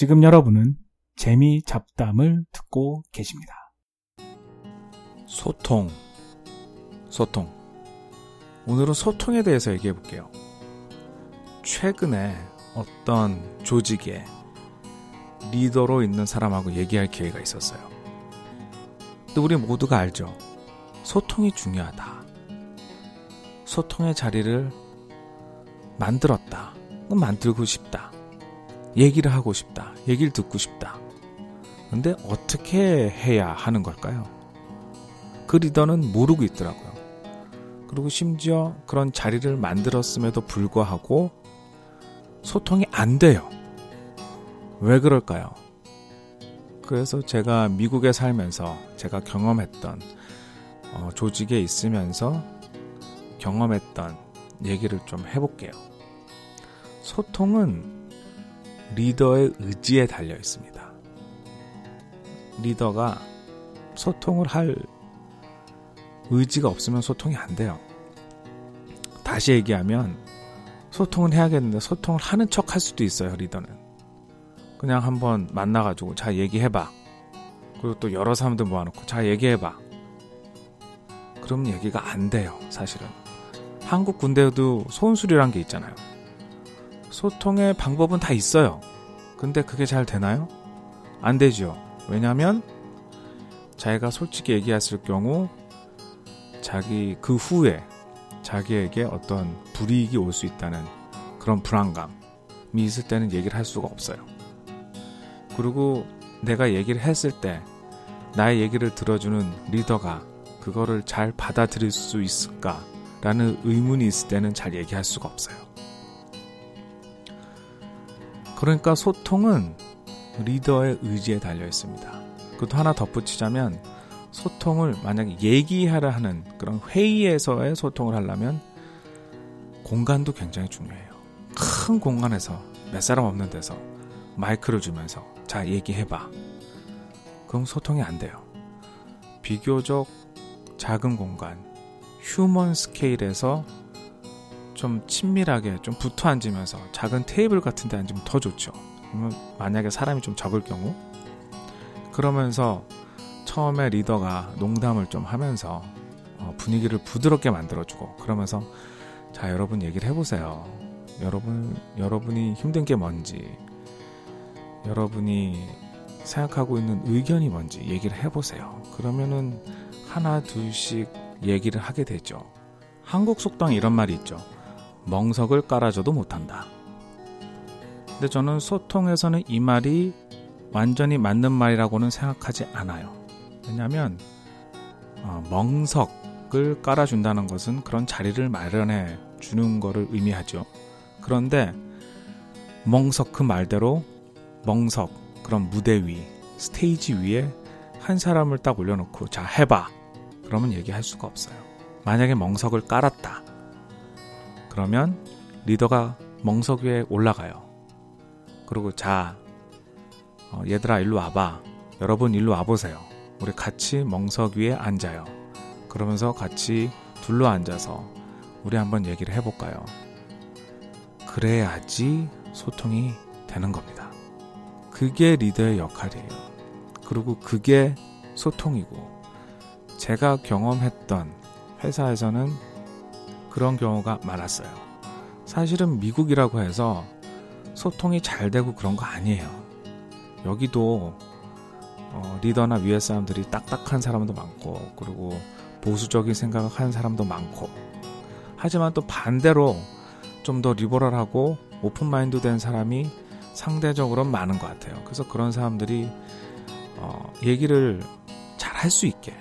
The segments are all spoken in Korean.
지금 여러분은 재미 잡담을 듣고 계십니다. 소통. 소통. 오늘은 소통에 대해서 얘기해 볼게요. 최근에 어떤 조직에 리더로 있는 사람하고 얘기할 기회가 있었어요. 근데 우리 모두가 알죠. 소통이 중요하다. 소통의 자리를 만들었다. 만들고 싶다. 얘기를 하고 싶다. 얘기를 듣고 싶다. 근데 어떻게 해야 하는 걸까요? 그 리더는 모르고 있더라고요. 그리고 심지어 그런 자리를 만들었음에도 불구하고 소통이 안 돼요. 왜 그럴까요? 그래서 제가 미국에 살면서 제가 경험했던 어, 조직에 있으면서 경험했던 얘기를 좀 해볼게요. 소통은 리더의 의지에 달려 있습니다. 리더가 소통을 할 의지가 없으면 소통이 안 돼요. 다시 얘기하면 소통은 해야겠는데 소통을 하는 척 할 수도 있어요, 리더는. 그냥 한번 만나가지고 자, 얘기해봐. 그리고 또 여러 사람들 모아놓고 자, 얘기해봐. 그럼 얘기가 안 돼요, 사실은. 한국 군대에도 소원술이란 게 있잖아요. 소통의 방법은 다 있어요. 근데 그게 잘 되나요? 안 되죠. 왜냐면 자기가 솔직히 얘기했을 경우 자기 그 후에 자기에게 어떤 불이익이 올 수 있다는 그런 불안감이 있을 때는 얘기를 할 수가 없어요. 그리고 내가 얘기를 했을 때 나의 얘기를 들어주는 리더가 그거를 잘 받아들일 수 있을까라는 의문이 있을 때는 잘 얘기할 수가 없어요. 그러니까 소통은 리더의 의지에 달려 있습니다. 그것도 하나 덧붙이자면 소통을 만약에 얘기하려 하는 그런 회의에서의 소통을 하려면 공간도 굉장히 중요해요. 큰 공간에서 몇 사람 없는 데서 마이크를 주면서 자 얘기해봐. 그럼 소통이 안 돼요. 비교적 작은 공간, 휴먼 스케일에서 좀 친밀하게 좀 붙어 앉으면서 작은 테이블 같은 데 앉으면 더 좋죠. 만약에 사람이 좀 적을 경우 그러면서 처음에 리더가 농담을 좀 하면서 어, 분위기를 부드럽게 만들어주고 그러면서 자 여러분 얘기를 해보세요. 여러분 여러분이 힘든 게 뭔지 여러분이 생각하고 있는 의견이 뭔지 얘기를 해보세요. 그러면은 하나 둘씩 얘기를 하게 되죠. 한국 속담 이런 말이 있죠. 멍석을 깔아줘도 못한다. 근데 저는 소통에서는 이 말이 완전히 맞는 말이라고는 생각하지 않아요. 왜냐하면 어, 멍석을 깔아준다는 것은 그런 자리를 마련해 주는 것을 의미하죠. 그런데 멍석 그 말대로 멍석 그런 무대 위 스테이지 위에 한 사람을 딱 올려놓고 자 해봐 그러면 얘기할 수가 없어요. 만약에 멍석을 깔았다 그러면 리더가 멍석 위에 올라가요. 그리고 자, 어, 얘들아 일로 와봐. 여러분 일로 와보세요. 우리 같이 멍석 위에 앉아요. 그러면서 같이 둘러 앉아서 우리 한번 얘기를 해볼까요? 그래야지 소통이 되는 겁니다. 그게 리더의 역할이에요. 그리고 그게 소통이고, 제가 경험했던 회사에서는 그런 경우가 많았어요. 사실은 미국이라고 해서 소통이 잘 되고 그런 거 아니에요. 여기도 어, 리더나 위에 사람들이 딱딱한 사람도 많고 그리고 보수적인 생각을 하는 사람도 많고 하지만 또 반대로 좀 더 리버럴하고 오픈 마인드 된 사람이 상대적으로 많은 것 같아요. 그래서 그런 사람들이 어, 얘기를 잘 할 수 있게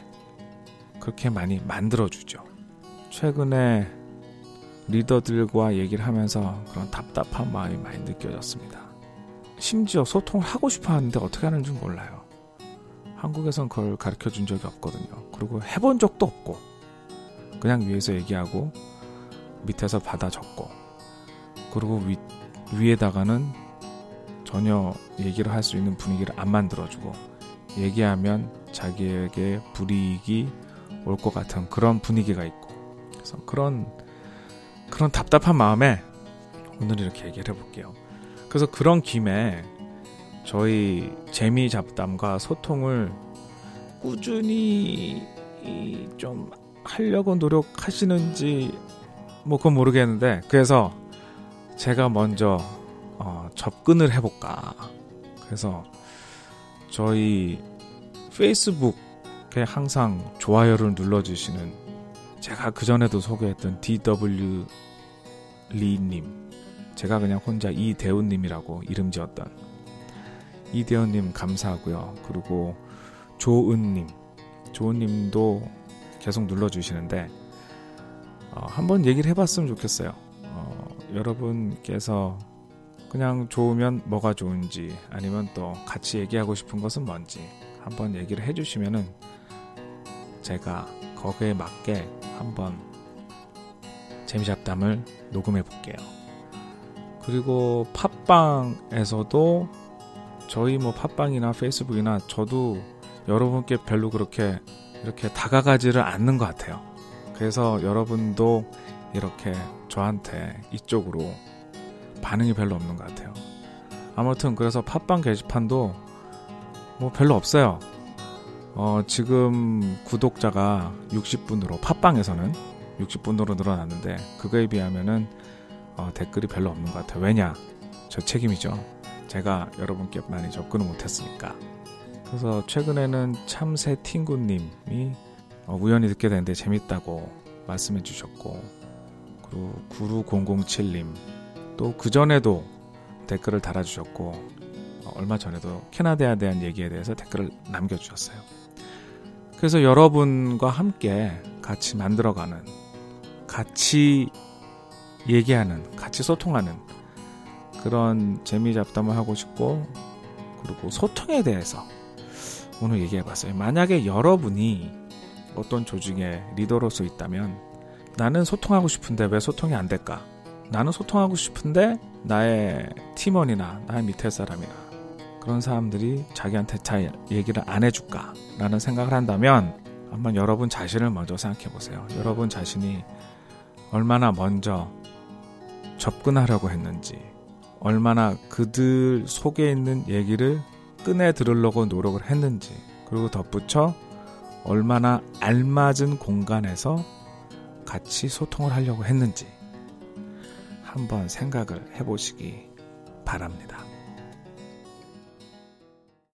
그렇게 많이 만들어주죠. 최근에 리더들과 얘기를 하면서 그런 답답한 마음이 많이 느껴졌습니다. 심지어 소통을 하고 싶어 하는데 어떻게 하는지 몰라요. 한국에선 그걸 가르쳐 준 적이 없거든요. 그리고 해본 적도 없고, 그냥 위에서 얘기하고, 밑에서 받아 적고, 그리고 위, 위에다가는 전혀 얘기를 할 수 있는 분위기를 안 만들어주고, 얘기하면 자기에게 불이익이 올 것 같은 그런 분위기가 있고, 그래서 그런 그런 답답한 마음에 오늘 이렇게 얘기를 해볼게요. 그래서 그런 김에 저희 재미 잡담과 소통을 꾸준히 좀 하려고 노력하시는지 뭐 그건 모르겠는데 그래서 제가 먼저 어, 접근을 해볼까 그래서 저희 페이스북에 항상 좋아요를 눌러주시는 제가 그전에도 소개했던 DW 리님 제가 그냥 혼자 이대훈님이라고 이름 지었던 이대훈님 감사하고요. 그리고 조은님 조은님도 계속 눌러주시는데 어, 한번 얘기를 해봤으면 좋겠어요. 어, 여러분께서 그냥 좋으면 뭐가 좋은지 아니면 또 같이 얘기하고 싶은 것은 뭔지 한번 얘기를 해주시면은 제가 거기에 맞게 한번 재미잡담을 녹음해 볼게요. 그리고 팟빵에서도 저희 뭐 팟빵이나 페이스북이나 저도 여러분께 별로 그렇게 이렇게 다가가지를 않는 것 같아요. 그래서 여러분도 이렇게 저한테 이쪽으로 반응이 별로 없는 것 같아요. 아무튼 그래서 팟빵 게시판도 뭐 별로 없어요. 어, 지금 구독자가 60분으로 팟빵에서는 60분으로 늘어났는데 그거에 비하면은 어, 댓글이 별로 없는 것 같아요. 왜냐? 저 책임이죠. 제가 여러분께 많이 접근을 못했으니까. 그래서 최근에는 참새 팅구님이 어, 우연히 듣게 됐는데 재밌다고 말씀해 주셨고 그리고 96007님 또 그전에도 댓글을 달아주셨고 어, 얼마 전에도 캐나다에 대한 얘기에 대해서 댓글을 남겨주셨어요. 그래서 여러분과 함께 같이 만들어가는 같이 얘기하는 같이 소통하는 그런 재미 잡담을 하고 싶고 그리고 소통에 대해서 오늘 얘기해 봤어요. 만약에 여러분이 어떤 조직의 리더로서 있다면 나는 소통하고 싶은데 왜 소통이 안 될까? 나는 소통하고 싶은데 나의 팀원이나 나의 밑에 사람이나 그런 사람들이 자기한테 잘 얘기를 안 해줄까 라는 생각을 한다면 한번 여러분 자신을 먼저 생각해 보세요. 여러분 자신이 얼마나 먼저 접근하려고 했는지, 얼마나 그들 속에 있는 얘기를 꺼내 들으려고 노력을 했는지, 그리고 덧붙여 얼마나 알맞은 공간에서 같이 소통을 하려고 했는지, 한번 생각을 해보시기 바랍니다.